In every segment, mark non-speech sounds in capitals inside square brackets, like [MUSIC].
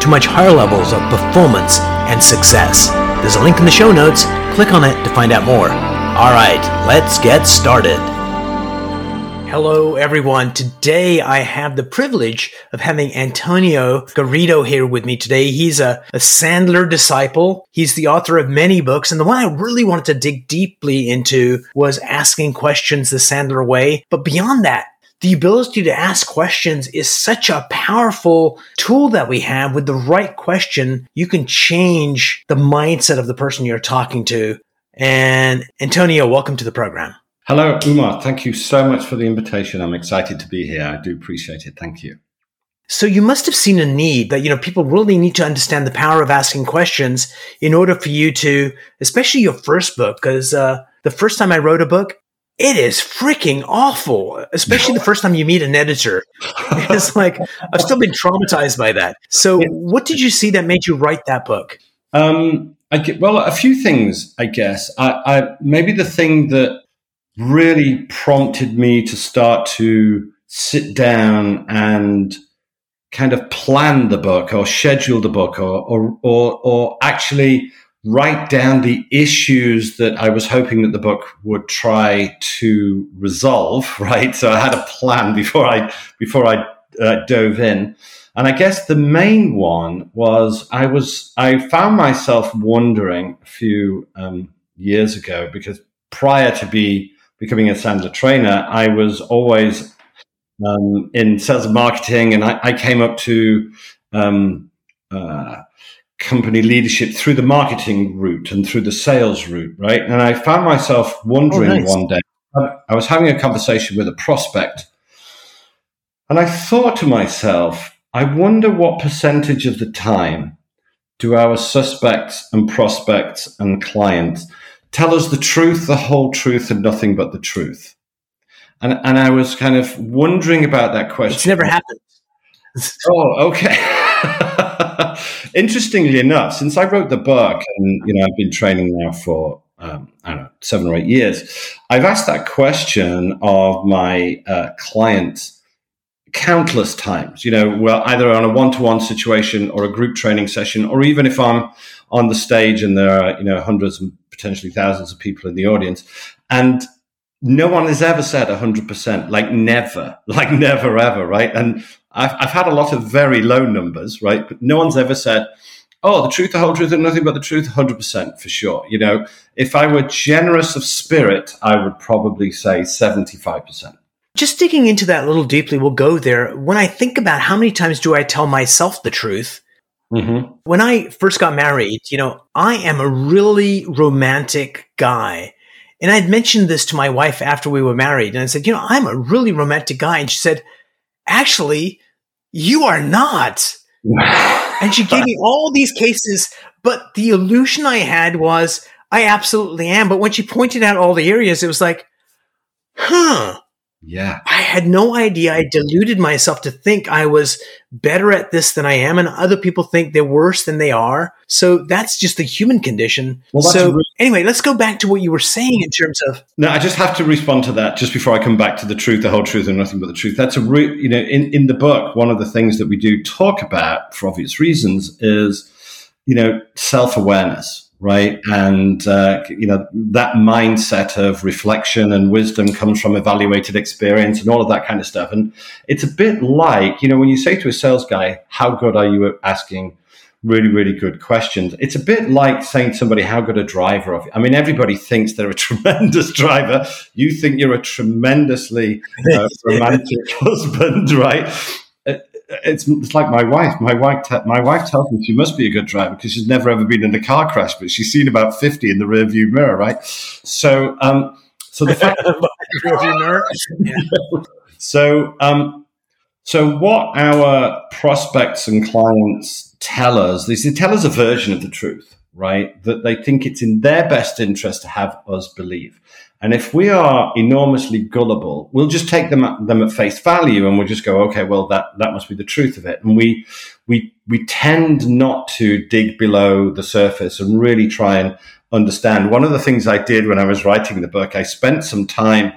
to much higher levels of performance and success. There's a link in the show notes. Click on it to find out more. All right, let's get started. Hello, everyone. Today I have the privilege of having Antonio Garrido here with me today. He's a, a, Sandler disciple. He's the author of many books. And the one I really wanted to dig deeply into was asking questions the Sandler way. But beyond that, the ability to ask questions is such a powerful tool that we have. With the right question, you can change the mindset of the person you're talking to. And Antonio, welcome to the program. Hello, Umar. Thank you so much for the invitation. I'm excited to be here. I do appreciate it. Thank you. So you must have seen a need that, you know, people really need to understand the power of asking questions in order for you to, especially your first book, because uh, the first time I wrote a book, it is freaking awful, especially the first time you meet an editor. [LAUGHS] It's like, I've still been traumatized by that. So, what did you see that made you write that book? Um, I get, well, a few things, I guess. I, I, maybe the thing that really prompted me to start to sit down and kind of plan the book or schedule the book or, or, or, or actually write down the issues that I was hoping that the book would try to resolve. [LAUGHS] Right, so I had a plan before I before I uh, dove in, and I guess the main one was I was I found myself wondering a few um, years ago because prior to be becoming a Sandler trainer, I was always um, in sales and marketing, and I, I came up to um, uh, company leadership through the marketing route and through the sales route, right? And I found myself wondering oh, nice. one day, um, I was having a conversation with a prospect, and I thought to myself, I wonder what percentage of the time do our suspects and prospects and clients tell us the truth, the whole truth, and nothing but the truth? And, and I was kind of wondering about that question. It's never happened. oh, okay. [LAUGHS] [LAUGHS] Interestingly enough, since I wrote the book, and you know, I've been training now for um, I don't know seven or eight years, I've asked that question of my uh, clients countless times. You know, well, either on a one-to-one situation or a group training session, or even if I'm on the stage and there are you know hundreds and potentially thousands of people in the audience, and no one has ever said 100%, like never, [LAUGHS] like never ever, right? And I've, I've had a lot of very low numbers, right? But no one's ever said, oh, the truth, the whole truth, and nothing but the truth, 100% for sure. You know, if I were generous of spirit, I would probably say 75%. Just digging into that a little deeply, we'll go there. When I think about how many times do I tell myself the truth, mm-hmm. when I first got married, you know, I am a really romantic guy. And I'd mentioned this to my wife after we were married. And I said, you know, I'm a really romantic guy. And she said, actually, you are not. [LAUGHS] and she gave me all these cases, but the illusion I had was I absolutely am. But when she pointed out all the areas, it was like, huh, yeah. I had no idea. I deluded myself to think I was better at this than I am, and other people think they're worse than they are. So that's just the human condition. Well, so, really- anyway, let's go back to what you were saying in terms of. No, I just have to respond to that just before I come back to the truth, the whole truth, and nothing but the truth. That's a real, you know, in, in the book, one of the things that we do talk about for obvious reasons is, you know, self awareness right? And uh, you know that mindset of reflection and wisdom comes from evaluated experience and all of that kind of stuff. And it's a bit like you know when you say to a sales guy, "How good are you at asking?" Really, really good questions. It's a bit like saying to somebody, How good a driver of you? I mean, everybody thinks they're a [LAUGHS] tremendous driver. You think you're a tremendously uh, [LAUGHS] romantic husband, right? It's, it's like my wife. My wife, te- my wife tells me she must be a good driver because she's never ever been in a car crash, but she's seen about fifty in the rear view mirror, right? So, um, so the fact, [LAUGHS] rear view mirror. Yeah. [LAUGHS] so, um, So, what our prospects and clients tell us they tell us a version of the truth, right? That they think it's in their best interest to have us believe. And if we are enormously gullible, we'll just take them at, them at face value and we'll just go, okay, well, that, that must be the truth of it. And we, we, we tend not to dig below the surface and really try and understand. One of the things I did when I was writing the book, I spent some time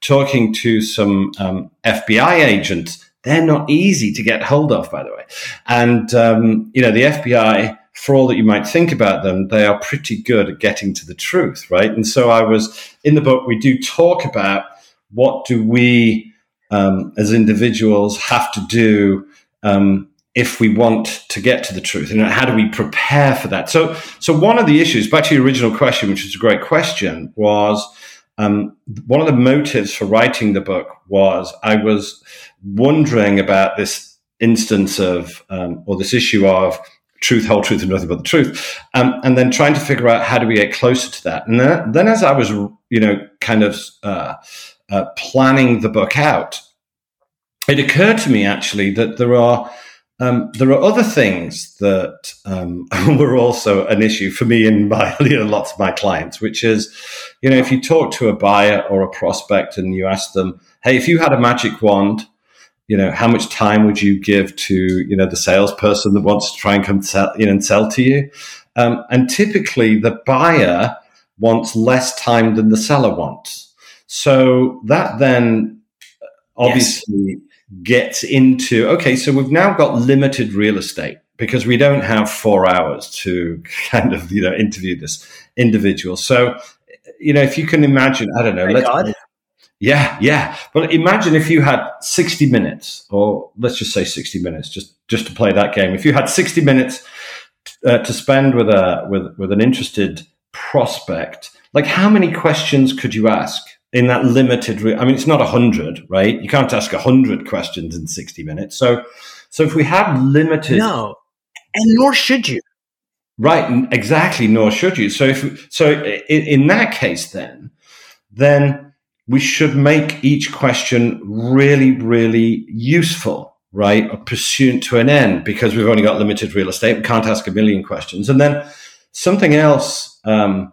talking to some um, FBI agents. They're not easy to get hold of, by the way. And, um, you know, the FBI, for all that you might think about them, they are pretty good at getting to the truth, right? And so I was in the book, we do talk about what do we um, as individuals have to do um, if we want to get to the truth and how do we prepare for that so so one of the issues back to your original question which is a great question was um, one of the motives for writing the book was i was wondering about this instance of um, or this issue of truth whole truth and nothing but the truth. Um, and then trying to figure out how do we get closer to that. And then, then as i was you know kind of uh, uh, planning the book out it occurred to me actually that there are um, there are other things that um, [LAUGHS] were also an issue for me and my, [LAUGHS] you know, lots of my clients, which is, you know, if you talk to a buyer or a prospect and you ask them, hey, if you had a magic wand, you know, how much time would you give to, you know, the salesperson that wants to try and come sell, you know, and sell to you? Um, and typically the buyer wants less time than the seller wants. So that then obviously yes gets into okay, so we've now got limited real estate because we don't have four hours to [LAUGHS] kind of you know interview this individual. So you know, if you can imagine, I don't know, let's. God. Yeah, yeah. But imagine if you had 60 minutes, or let's just say 60 minutes, just just to play that game. If you had 60 minutes uh, to spend with a with with an interested prospect, like how many questions could you ask? in that limited, re- I mean, it's not a hundred, right? You can't ask a hundred questions in 60 minutes. So, so if we have limited. No, and nor should you. Right. Exactly. Nor should you. So if, so in, in that case, then, then we should make each question really, really useful, right? Or pursuant to an end because we've only got limited real estate. We can't ask a million questions. And then something else, um,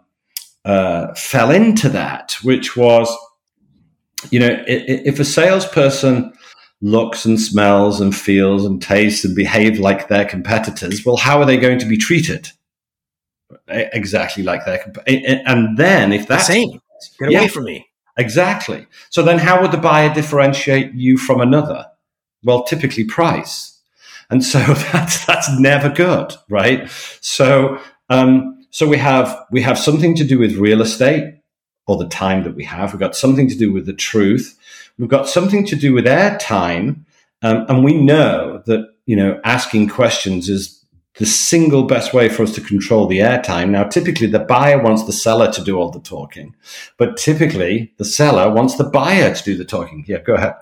uh, fell into that, which was, you know, if a salesperson looks and smells and feels and tastes and behave like their competitors, well, how are they going to be treated? Exactly like their competitors. And then if that's the same, get away yeah, from me. Exactly. So then how would the buyer differentiate you from another? Well, typically price. And so [LAUGHS] that's, that's never good, right? So, um, so we have we have something to do with real estate or the time that we have. We've got something to do with the truth. We've got something to do with air time, um, and we know that you know asking questions is the single best way for us to control the airtime. Now, typically the buyer wants the seller to do all the talking, but typically the seller wants the buyer to do the talking. Yeah, go ahead.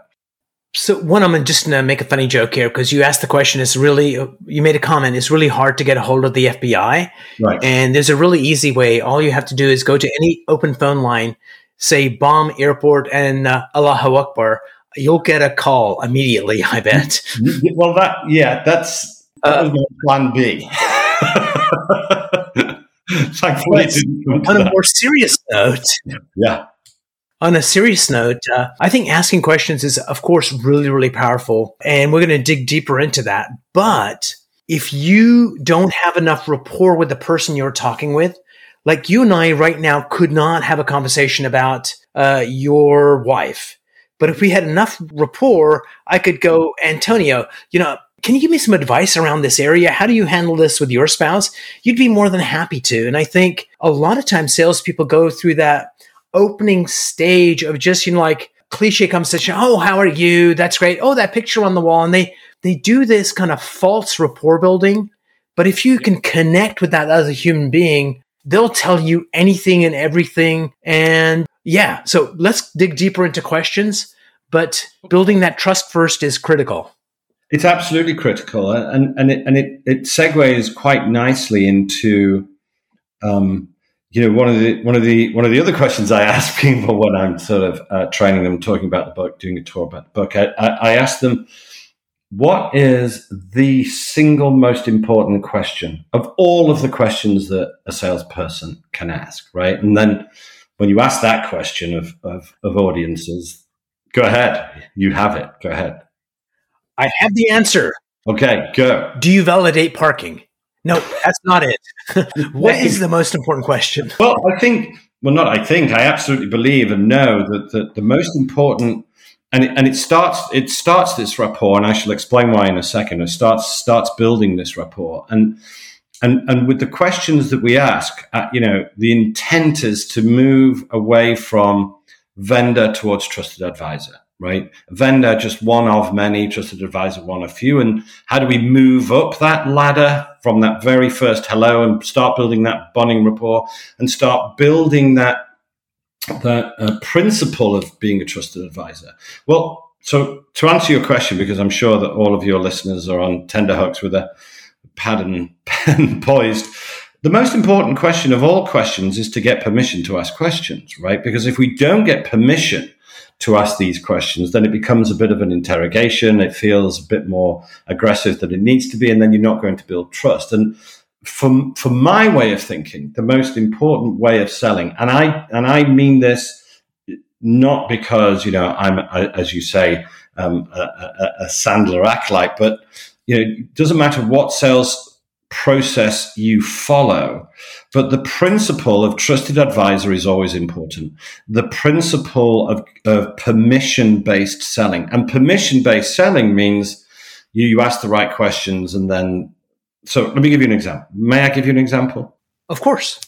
So one, I'm just going to make a funny joke here because you asked the question. It's really, you made a comment. It's really hard to get a hold of the FBI. Right. And there's a really easy way. All you have to do is go to any open phone line, say bomb airport and uh, Allahu Akbar. You'll get a call immediately. [LAUGHS] I bet. Well, that, yeah, that's, that was plan B. [LAUGHS] Thankfully, on a more serious note. Yeah on a serious note, uh, I think asking questions is, of course, really, really powerful. And we're going to dig deeper into that. But if you don't have enough rapport with the person you're talking with, like you and I right now could not have a conversation about uh, your wife. But if we had enough rapport, I could go, Antonio, you know, can you give me some advice around this area? How do you handle this with your spouse? You'd be more than happy to. And I think a lot of times salespeople go through that opening stage of just, you know, like cliche conversation. Oh, how are you? That's great. Oh, that picture on the wall. And they, they do this kind of false rapport building. But if you can connect with that as a human being, they'll tell you anything and everything. And yeah, so let's dig deeper into questions. But building that trust first is critical. It's absolutely critical, and and it and it, it segues quite nicely into um, you know, one of the one of the one of the other questions I ask [LAUGHS] people when I'm sort of uh, training them, talking about the book, doing a tour about the book, I, I, I ask them, what is the single most important question of all of the questions that a salesperson can ask, right? And then when you ask that question of, of, of audiences, go ahead. You have it. Go ahead. I have the answer. Okay, go. Do you validate parking? No, that's not it. [LAUGHS] what is the most important question? Well, I think, well, not I think, I absolutely believe and know that, that the most important and it, and it starts it starts this rapport, and I shall explain why in a second. It starts starts building this rapport, and and and with the questions that we ask, uh, you know, the intent is to move away from vendor towards trusted advisor, right? Vendor just one of many, trusted advisor one of few, and how do we move up that ladder from that very first hello and start building that bonding rapport and start building that that uh, principle of being a trusted advisor? Well, so to answer your question, because I'm sure that all of your listeners are on tender hooks with a pad and [LAUGHS] pen poised, the most important question of all questions is to get permission to ask questions, right? Because if we don't get permission to ask these questions, then it becomes a bit of an interrogation. It feels a bit more aggressive than it needs to be, and then you're not going to build trust. And for, for my way of thinking, the most important way of selling, and I and I mean this not because you know I'm as you say um, a, a, a Sandler acolyte, but you know it doesn't matter what sales process you follow, but the principle of trusted advisor is always important. The principle of, of permission based selling and permission based selling means you, you ask the right questions and then so let me give you an example. May I give you an example? Of course.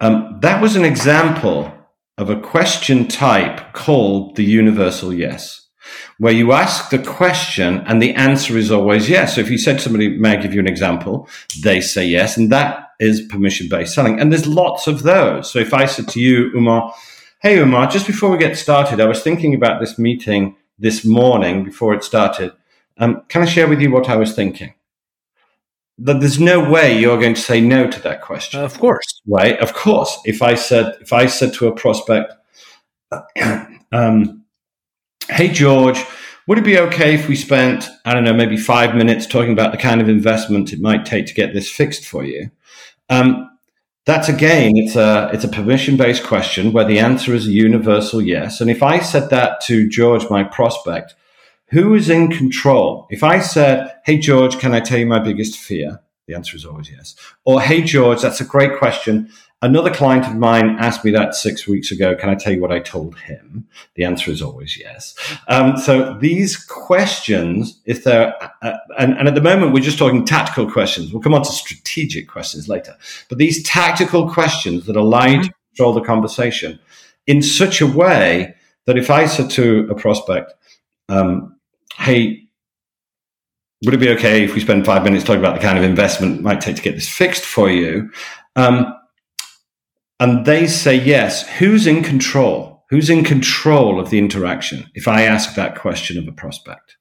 Um, that was an example of a question type called the universal yes, where you ask the question and the answer is always yes. So if you said to somebody, may I give you an example? They say yes. And that is permission based selling. And there's lots of those. So if I said to you, Umar, hey, Umar, just before we get started, I was thinking about this meeting this morning before it started. Um, can I share with you what I was thinking? that there's no way you're going to say no to that question. Of course, right? Of course. If I said if I said to a prospect, [CLEARS THROAT] um, "Hey George, would it be okay if we spent I don't know maybe five minutes talking about the kind of investment it might take to get this fixed for you?" Um, that's again, it's a it's a permission based question where the answer is a universal yes. And if I said that to George, my prospect, who is in control? If I said, Hey, George, can I tell you my biggest fear? The answer is always yes. Or, Hey, George, that's a great question. Another client of mine asked me that six weeks ago. Can I tell you what I told him? The answer is always yes. Um, so these questions, if they're, uh, and, and, at the moment we're just talking tactical questions. We'll come on to strategic questions later. But these tactical questions that allow you to control the conversation in such a way that if I said to a prospect, um, hey, would it be okay if we spend five minutes talking about the kind of investment it might take to get this fixed for you? Um, and they say yes. Who's in control? Who's in control of the interaction? If I ask that question of a prospect.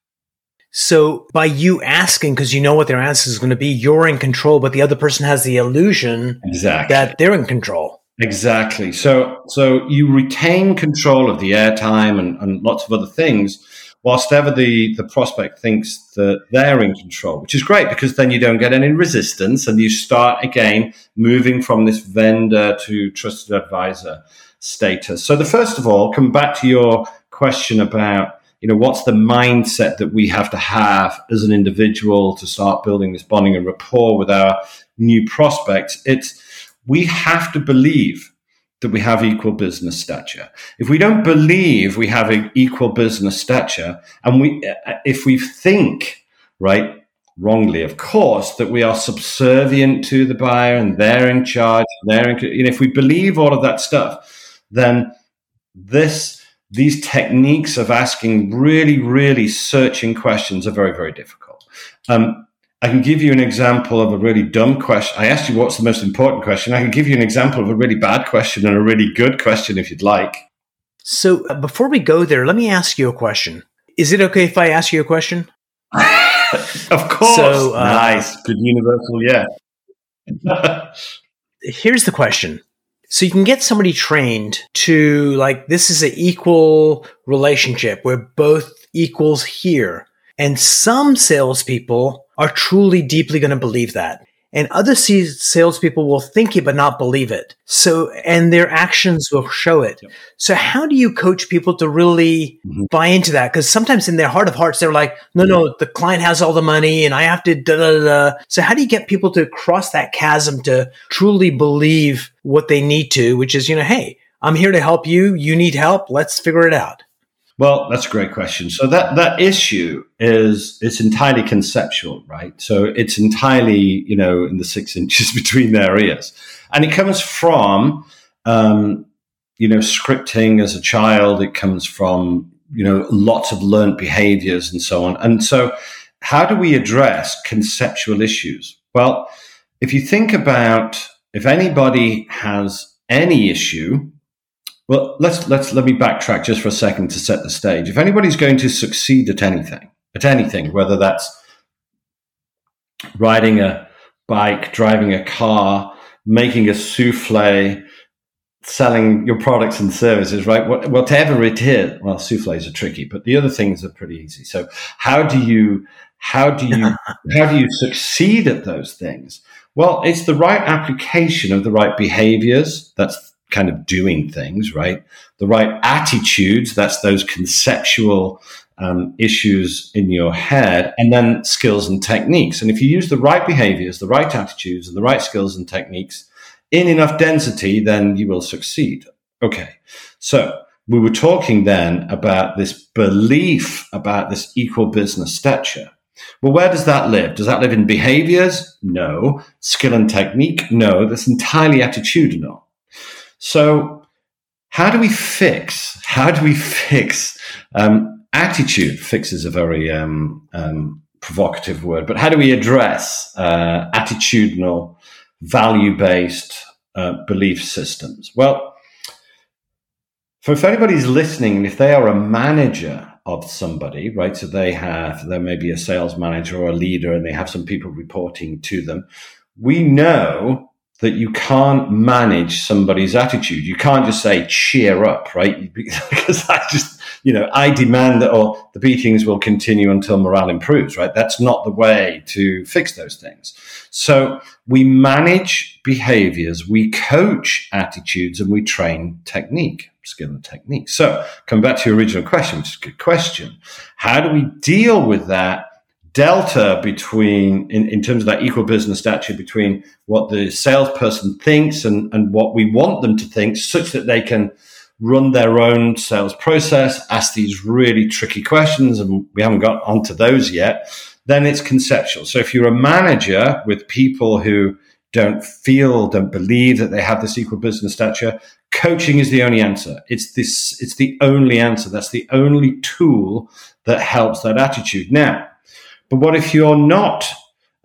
So by you asking, because you know what their answer is going to be, you're in control, but the other person has the illusion exactly. that they're in control. Exactly. So, so you retain control of the airtime and, and lots of other things whilst ever the, the prospect thinks that they're in control, which is great because then you don't get any resistance and you start again moving from this vendor to trusted advisor status. So the first of all, come back to your question about, you know, what's the mindset that we have to have as an individual to start building this bonding and rapport with our new prospects? It's we have to believe that we have equal business stature. If we don't believe we have equal business stature, and we, if we think, right, wrongly, of course, that we are subservient to the buyer and they're in charge, they're in, you know, if we believe all of that stuff, then this, these techniques of asking really, really searching questions are very, very difficult. Um, I can give you an example of a really dumb question. I asked you what's the most important question. I can give you an example of a really bad question and a really good question if you'd like. So uh, before we go there, let me ask you a question. Is it okay if I ask you a question? [LAUGHS] of course. So, uh, nice. Good universal, yeah. [LAUGHS] here's the question. So you can get somebody trained to like, this is an equal relationship. We're both equals here And some salespeople are truly deeply going to believe that. And other salespeople will think it but not believe it. So, and their actions will show it. Yep. So, how do you coach people to really mm-hmm. buy into that? Because sometimes in their heart of hearts, they're like, no, no, the client has all the money and I have to da da da. So, how do you get people to cross that chasm to truly believe what they need to, which is, you know, hey, I'm here to help you. You need help. Let's figure it out. Well, that's a great question. So that that issue is it's entirely conceptual, right? So it's entirely you know in the six [LAUGHS] inches between their ears, and it comes from um, you know scripting as a child. It comes from you know lots of learned behaviors and so on. And so, how do we address conceptual issues? Well, if you think about if anybody has any issue well, let's let's let me backtrack just for a second to set the stage. If anybody's going to succeed at anything, at anything, whether that's riding a bike, driving a car, making a souffle, selling your products and services, right? Whatever it is, well, souffles are tricky, but the other things are pretty easy. So, how do you how do you [LAUGHS] how do you succeed at those things? Well, it's the right application of the right behaviors. That's kind of doing things, right? The right attitudes, that's those conceptual um, issues in your head, and then skills and techniques. And if you use the right behaviors, the right attitudes, and the right skills and techniques in enough density, then you will succeed. Okay. So we were talking then about this belief about this equal business stature. Well, where does that live? Does that live in behaviors? No. Skill and technique? No. That's entirely attitudinal. So, how do we fix? How do we fix um, attitude? Fix is a very um, um, provocative word, but how do we address uh, attitudinal, value based uh, belief systems? Well, for if anybody's listening, and if they are a manager of somebody, right? So they have, there may be a sales manager or a leader and they have some people reporting to them. We know that you can't manage somebody's attitude. You can't just say cheer up, right? [LAUGHS] Because I just, you know, I demand that or the beatings will continue until morale improves, right? That's not the way to fix those things. So we manage behaviors, we coach attitudes, and we train technique, skill and technique. So come back to your original question, which is a good question. How do we deal with that? Delta between, in, in terms of that equal business stature, between what the salesperson thinks and, and what we want them to think, such that they can run their own sales process, ask these really tricky questions, and we haven't got onto those yet, then it's conceptual. So if you're a manager with people who don't feel, don't believe that they have this equal business stature, coaching is the only answer. It's this, it's the only answer. That's the only tool that helps that attitude. Now, but what if you're not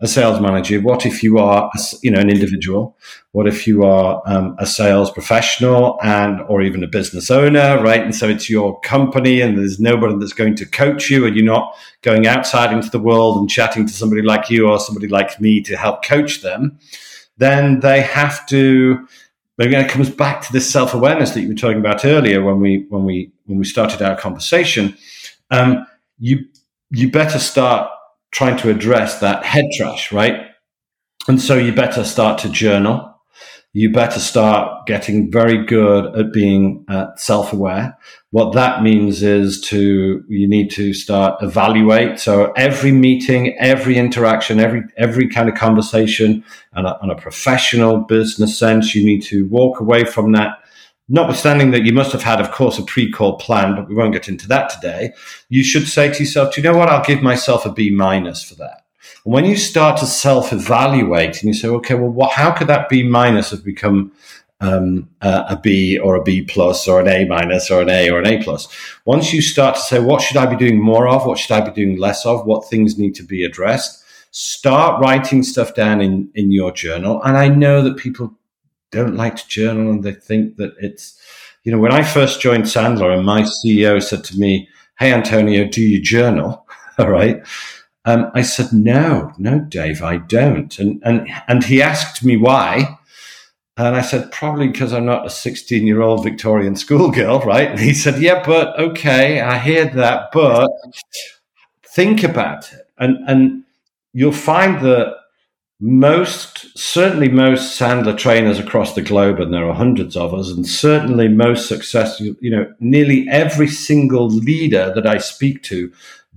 a sales manager? What if you are, you know, an individual? What if you are um, a sales professional and, or even a business owner, right? And so it's your company, and there's nobody that's going to coach you, and you're not going outside into the world and chatting to somebody like you or somebody like me to help coach them. Then they have to. Maybe it comes back to this self awareness that you were talking about earlier when we when we when we started our conversation. Um, you you better start trying to address that head trash, right? And so you better start to journal. You better start getting very good at being uh, self aware. What that means is to, you need to start evaluate. So every meeting, every interaction, every, every kind of conversation on a, on a professional business sense, you need to walk away from that notwithstanding that you must have had, of course, a pre-call plan, but we won't get into that today, you should say to yourself, do you know what? I'll give myself a B minus for that. And when you start to self-evaluate and you say, okay, well, what, how could that B minus have become um, a, a B or a B plus or an A minus or an A or an A plus? Once you start to say, what should I be doing more of? What should I be doing less of? What things need to be addressed? Start writing stuff down in, in your journal. And I know that people don't like to journal and they think that it's, you know, when I first joined Sandler and my CEO said to me, Hey, Antonio, do you journal? [LAUGHS] All right. Um, I said, no, no, Dave, I don't. And, and, and he asked me why. And I said, probably because I'm not a 16 year old Victorian [LAUGHS] schoolgirl, right? And he said, yeah, but okay, I hear that. But think about it. And, and you'll find that most, certainly most Sandler trainers across the globe, and there are hundreds of us, and certainly most successful, you know, nearly every single leader that I speak to,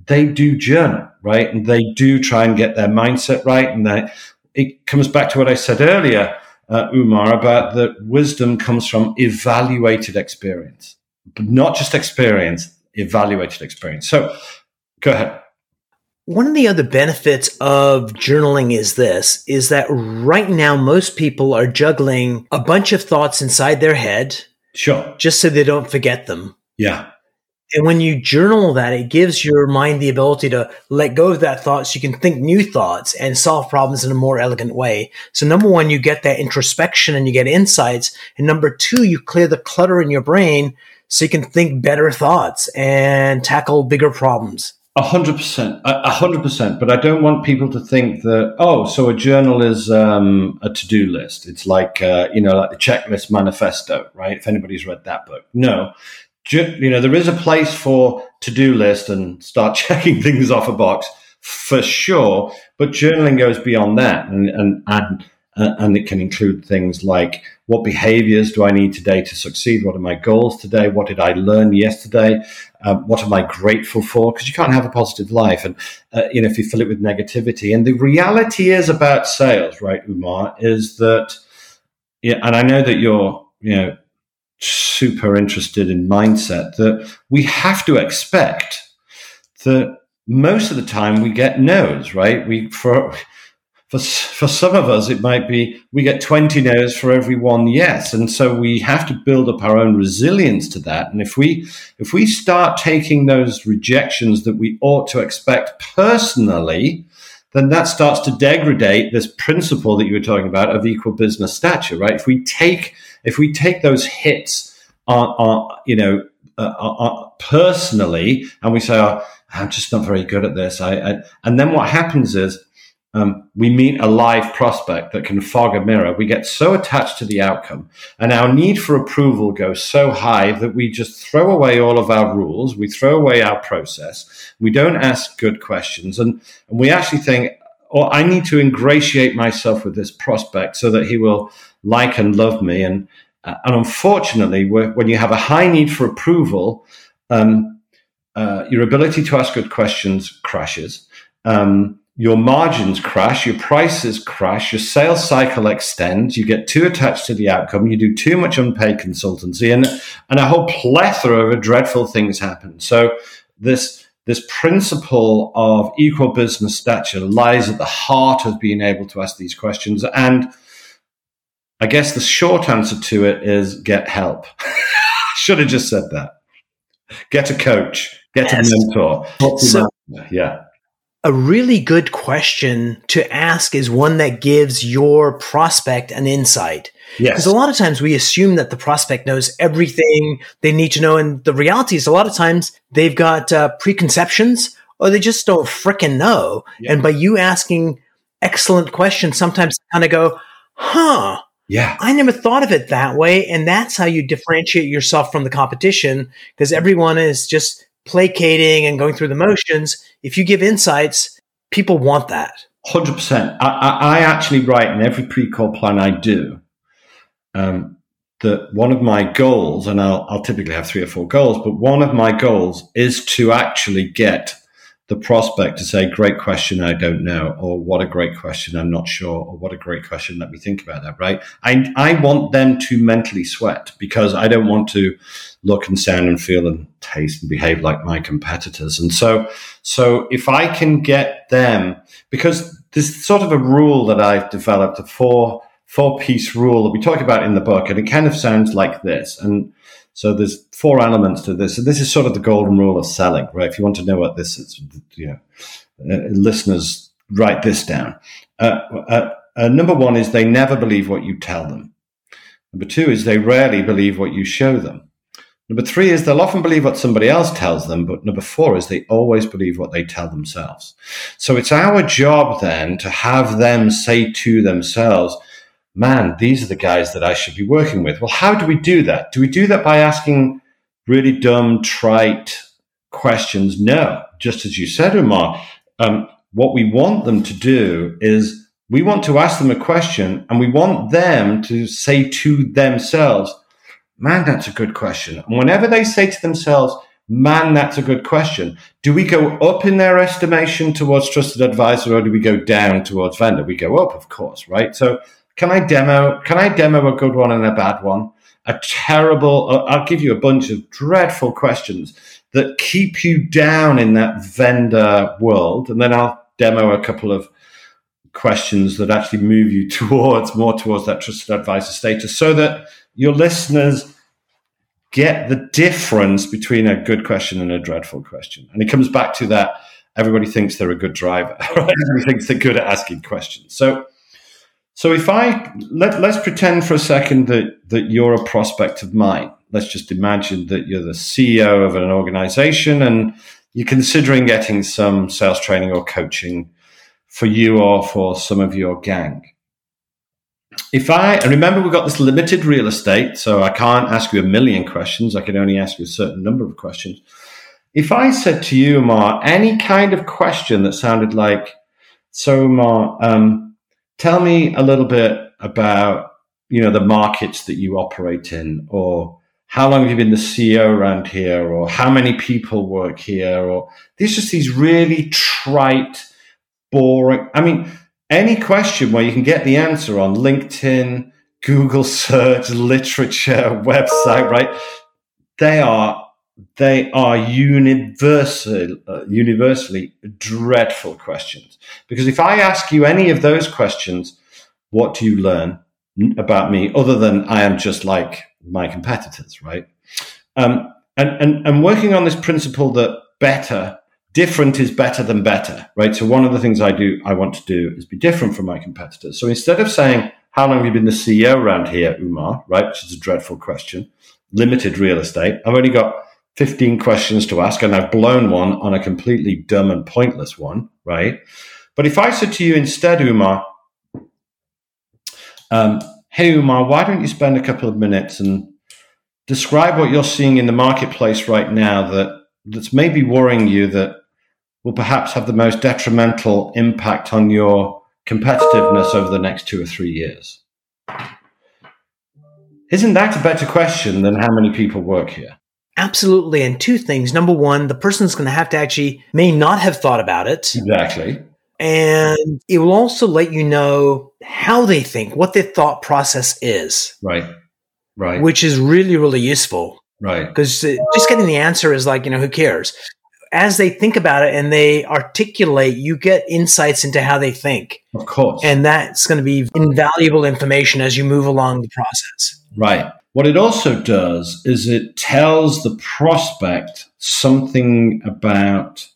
they do journal, right? And they do try and get their mindset right. And they, it comes back to what I said earlier, uh, Umar, about that wisdom comes from evaluated experience, but not just experience, evaluated experience. So go ahead. One of the other benefits of journaling is this is that right now most people are juggling a bunch of thoughts inside their head. Sure. Just so they don't forget them. Yeah. And when you journal that, it gives your mind the ability to let go of that thought so you can think new thoughts and solve problems in a more elegant way. So number one, you get that introspection and you get insights. And number two, you clear the clutter in your brain so you can think better thoughts and tackle bigger problems. A hundred percent, a hundred percent. But I don't want people to think that oh, so a journal is um, a to-do list. It's like uh, you know, like the checklist manifesto, right? If anybody's read that book, no. You know, there is a place for to-do list and start [LAUGHS] checking things off a box for sure. But journaling goes beyond that, and and and uh, and it can include things like what behaviors do I need today to succeed? What are my goals today? What did I learn yesterday? Um, what am I grateful for? Because you can't have a positive life, and uh, you know if you fill it with negativity. And the reality is about sales, right, Umar, is that yeah, and I know that you're you know super interested in mindset that we have to expect that most of the time we get no's, right? We for for, for some of us, it might be we get 20 no's for every one yes. And so we have to build up our own resilience to that. And if we, if we start taking those rejections that we ought to expect personally, then that starts to degrade this principle that you were talking about of equal business stature, right? If we take, if we take those hits on, on you know, uh, uh, personally, and we say, oh, I'm just not very good at this. I, I, and then what happens is um, we meet a live prospect that can fog a mirror. We get so attached to the outcome, and our need for approval goes so high that we just throw away all of our rules. We throw away our process. We don't ask good questions, and, and we actually think, "Oh, I need to ingratiate myself with this prospect so that he will like and love me." And uh, and unfortunately, when you have a high need for approval, um, uh, your ability to ask good questions crashes. Um, your margins crash, your prices crash, your sales cycle extends, you get too attached to the outcome, you do too much unpaid consultancy, and, and a whole plethora of dreadful things happen. So this this principle of equal business stature lies at the heart of being able to ask these questions. And I guess the short answer to it is get help. [LAUGHS] Should have just said that. Get a coach, get yes. a mentor. So, yeah a really good question to ask is one that gives your prospect an insight. Yes. Because a lot of times we assume that the prospect knows everything they need to know. And the reality is a lot of times they've got uh, preconceptions or they just don't fricking know. Yeah. And by you asking excellent questions, sometimes kind of go, huh, yeah. I never thought of it that way. And that's how you differentiate yourself from the competition because everyone is just placating and going through the motions. If you give insights, people want that. 100%. I, I, I actually write in every pre call plan I do um, that one of my goals, and I'll, I'll typically have three or four goals, but one of my goals is to actually get the prospect to say, great question, I don't know, or what a great question, I'm not sure, or what a great question, let me think about that, right? I, I want them to mentally sweat because I don't want to look and sound and feel and taste and behave like my competitors. And so, so if I can get them, because there's sort of a rule that I've developed, a four, four piece rule that we talk about in the book, and it kind of sounds like this. And so there's four elements to this. And this is sort of the golden rule of selling, right? If you want to know what this is, you know, uh, listeners, write this down. Uh, uh, uh, number one is they never believe what you tell them. Number two is they rarely believe what you show them. Number three is they'll often believe what somebody else tells them, but number four is they always believe what they tell themselves. So it's our job then to have them say to themselves, man, these are the guys that I should be working with. Well, how do we do that? Do we do that by asking really dumb, trite, questions? No, just as you said, Umar. Um, what we want them to do is we want to ask them a question and we want them to say to themselves, man, that's a good question. And whenever they say to themselves, man, that's a good question, do we go up in their estimation towards trusted advisor or do we go down towards vendor? We go up, of course, right? So can I demo, can I demo a good one and a bad one? A terrible, uh, I'll give you a bunch of dreadful questions that keep you down in that vendor world. And then I'll demo a couple of questions that actually move you [LAUGHS] towards more towards that trusted advisor status so that your listeners get the difference between a good question and a dreadful question. And it comes back to that everybody thinks they're a good driver, right? [LAUGHS] Everybody thinks they're good at asking questions. So so if I let let's pretend for a second that that you're a prospect of mine. Let's just imagine that you're the CEO of an organization and you're considering getting some sales training or coaching for you or for some of your gang. If I, and remember, we've got this limited real estate, so I can't ask you a million questions. I can only ask you a certain number of questions. If I said to you, Umar, any kind of question that sounded like, so Umar, um, tell me a little bit about, you know, the markets that you operate in, or how long have you been the CEO around here, or how many people work here, or these just these really trite, boring. I mean, any question where you can get the answer on LinkedIn, Google [LAUGHS] search, literature, website, right? They are they are universal, uh, universally dreadful questions. Because if I ask you any of those questions, what do you learn about me other than I am just like my competitors, right? Um, and, and, and working on this principle that better different is better than better, right? So one of the things I do, I want to do is be different from my competitors. So instead of saying, how long have you been the CEO around here, Umar, right? Which is a dreadful question. Limited real estate. I've only got 15 questions to ask and I've blown one on a completely dumb and pointless one, right? But if I said to you instead, Umar, um, hey, Umar, why don't you spend a couple of minutes and describe what you're seeing in the marketplace right now that that's maybe worrying you that will perhaps have the most detrimental impact on your competitiveness over the next two or three years? Isn't that a better question than how many people work here? Absolutely. And two things. Number one, the person's going to have to actually may not have thought about it. Exactly. And it will also let you know how they think, what their thought process is. Right. Right. Which is really, really useful. Right. Because uh, just getting the answer is like, you know, who cares? as they think about it and they articulate, you get insights into how they think. Of course. And that's going to be invaluable information as you move along the process. Right. What it also does is it tells the prospect something about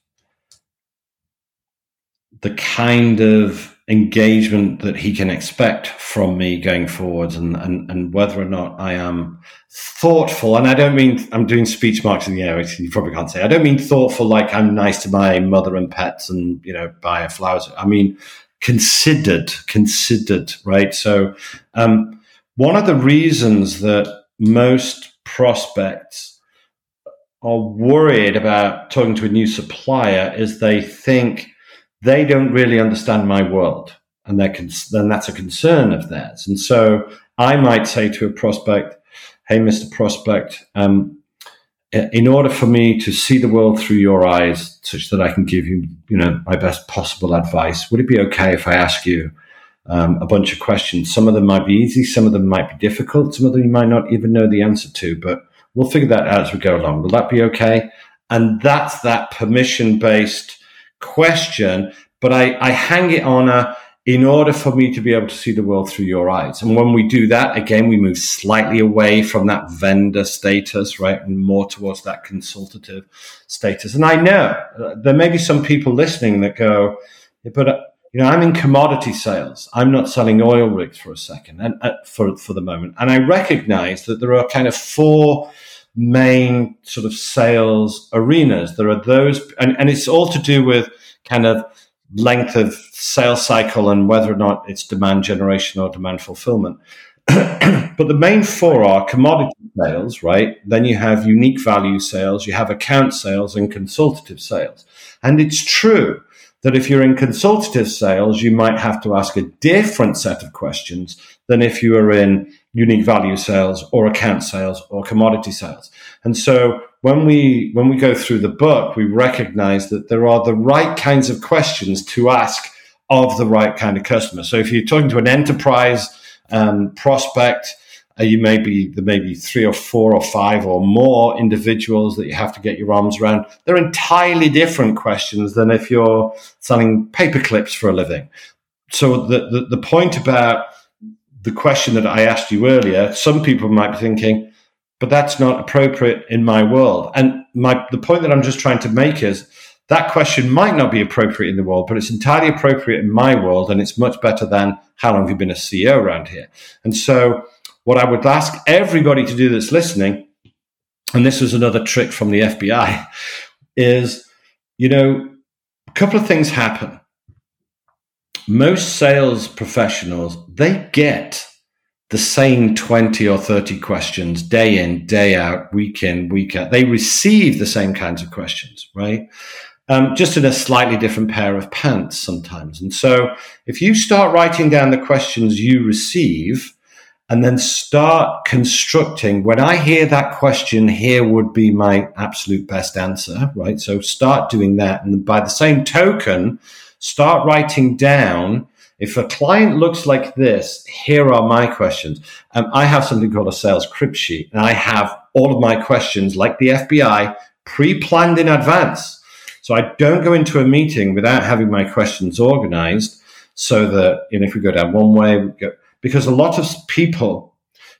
the kind of engagement that he can expect from me going forwards and, and, and whether or not I am thoughtful. And I don't mean I'm doing speech marks in the air, you probably can't say. I don't mean thoughtful like I'm nice to my mother and pets and, you know, buy flowers. I mean considered, considered, right? So, um, one of the reasons that most prospects are worried about talking to a new supplier is they think they don't really understand my world. And then that's a concern of theirs. And so I might say to a prospect, Hey, Mr. Prospect, um, in order for me to see the world through your eyes, such that I can give you, you know, my best possible advice, would it be okay if I ask you um, a bunch of questions? Some of them might be easy, some of them might be difficult, some of them you might not even know the answer to, but we'll figure that out as we go along. Will that be okay? And that's that permission based question, but I, I hang it on a, in order for me to be able to see the world through your eyes. And when we do that, again, we move slightly away from that vendor status, right? And more towards that consultative status. And I know uh, there may be some people listening that go, but, you know, I'm in commodity sales. I'm not selling oil rigs for a second and uh, for, for the moment. And I recognize that there are kind of four main sort of sales arenas. There are those, and, and it's all to do with kind of length of sales cycle and whether or not it's demand generation or demand fulfillment. [CLEARS THROAT] but the main four are commodity sales, right? Then you have unique value sales, you have account sales, and consultative sales. And it's true that if you're in consultative sales, you might have to ask a different set of questions than if you are in unique value sales or account sales or commodity sales. And so when we when we go through the book, we recognize that there are the right kinds of questions to ask of the right kind of customer. So if you're talking to an enterprise um, prospect, Uh, you may be there may be three or four or five or more individuals that you have to get your arms around. They're entirely different questions than if you're selling paper clips for a living. So the, the, the point about the question that I asked you earlier, some people might be thinking, but that's not appropriate in my world. And my the point that I'm just trying to make is that question might not be appropriate in the world, but it's entirely appropriate in my world, and it's much better than how long have you been a CEO around here. And so, what I would ask everybody to do that's listening, and this was another trick from the FBI, is you know, a couple of things happen. Most sales professionals they get the same 20 or 30 questions day in, day out, week in, week out. They receive the same kinds of questions, right? Um, just in a slightly different pair of pants sometimes. And so if you start writing down the questions you receive and then start constructing, when I hear that question, here would be my absolute best answer, right? So start doing that. And by the same token, start writing down if a client looks like this, here are my questions. Um, I have something called a sales crib sheet, and I have all of my questions, like the FBI, pre planned in advance. So I don't go into a meeting without having my questions organized so that, you know, if we go down one way, we go, because a lot of people,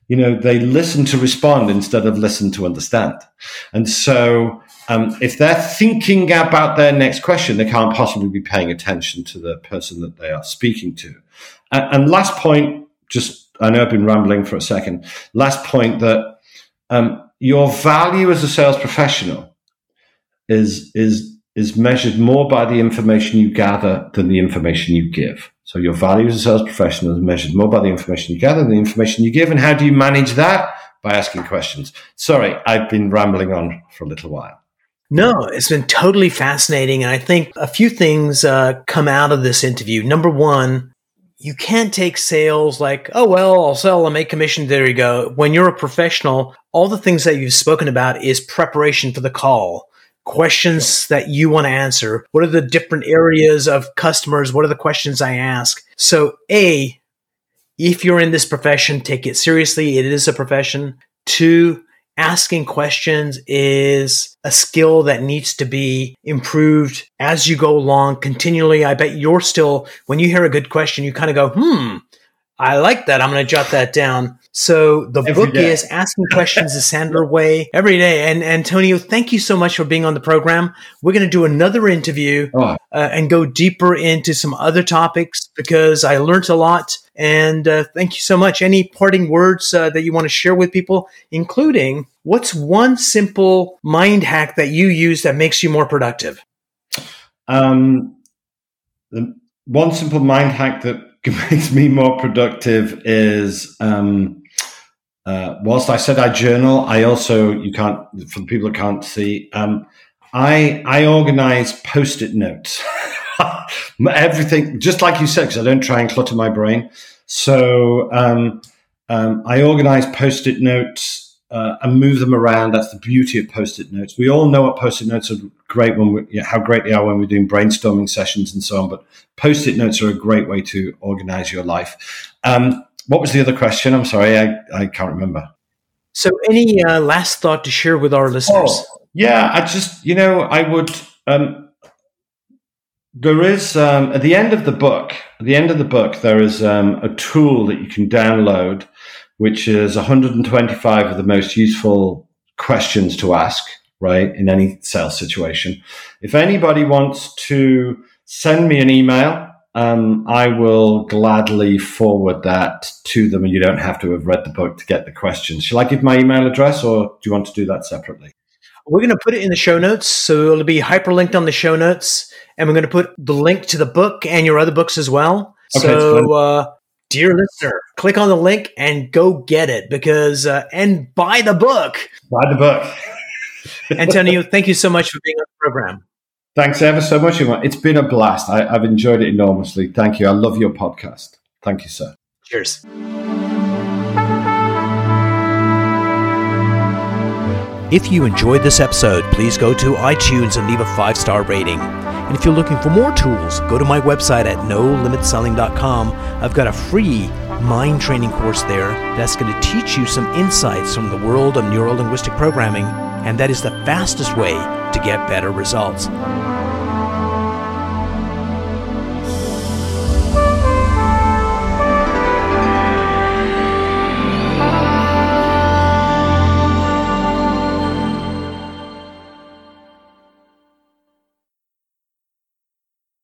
you know, they listen to respond instead of listen to understand. And so um, if they're thinking about their next question, they can't possibly be paying attention to the person that they are speaking to. And, and last point, just I know I've been rambling for a second. Last point that um, your value as a sales professional is is is measured more by the information you gather than the information you give. So your value as a sales professional is measured more by the information you gather than the information you give. And how do you manage that? By asking questions. Sorry, I've been rambling on for a little while. No, it's been totally fascinating. And I think a few things uh, come out of this interview. Number one, you can't take sales like, oh, well, I'll sell and make commission. There you go. When you're a professional, all the things that you've spoken about is preparation for the call, questions that you want to answer. What are the different areas of customers? What are the questions I ask? So, A, if you're in this profession, take it seriously. It is a profession. Two, asking questions is a skill that needs to be improved as you go along continually. I bet you're still, when you hear a good question, you kind of go, hmm, I like that. I'm going to jot that down. So the every book day. is Asking [LAUGHS] Questions the Sandler Way every day. And Antonio, thank you so much for being on the program. We're going to do another interview oh. uh, and go deeper into some other topics because I learned a lot. And uh, thank you so much. Any parting words uh, that you want to share with people, including what's one simple mind hack that you use that makes you more productive? Um, the one simple mind hack that [LAUGHS] makes me more productive is um, uh, whilst I said I journal, I also you can't for the people that can't see. Um, I I organize post-it notes. [LAUGHS] Everything, just like you said, because I don't try and clutter my brain. So um, um I organize post-it notes uh, and move them around. That's the beauty of post-it notes. We all know what post-it notes are great when we, you know, how great they are when we're doing brainstorming sessions and so on. But post-it notes are a great way to organize your life. Um, what was the other question? I'm sorry, I, I can't remember. So, any uh, last thought to share with our listeners? Oh, yeah, I just you know I would. Um, there is um, at the end of the book. At the end of the book, there is um, a tool that you can download which is 125 of the most useful questions to ask, right, in any sales situation. If anybody wants to send me an email, um, I will gladly forward that to them, and you don't have to have read the book to get the questions. Shall I give my email address, or do you want to do that separately? We're going to put it in the show notes, so it'll be hyperlinked on the show notes, and we're going to put the link to the book and your other books as well. Okay, so uh, dear listener, click on the link and go get it because uh, and buy the book. Buy the book. Antonio, [LAUGHS] thank you so much for being on the program. Thanks ever so much. It's been a blast. I, I've enjoyed it enormously. Thank you. I love your podcast. Thank you, sir. Cheers. If you enjoyed this episode, please go to iTunes and leave a five star rating. And if you're looking for more tools, go to my website at nolimitselling.com. I've got a free mind training course there that's going to teach you some insights from the world of neuro linguistic programming, and that is the fastest way to get better results.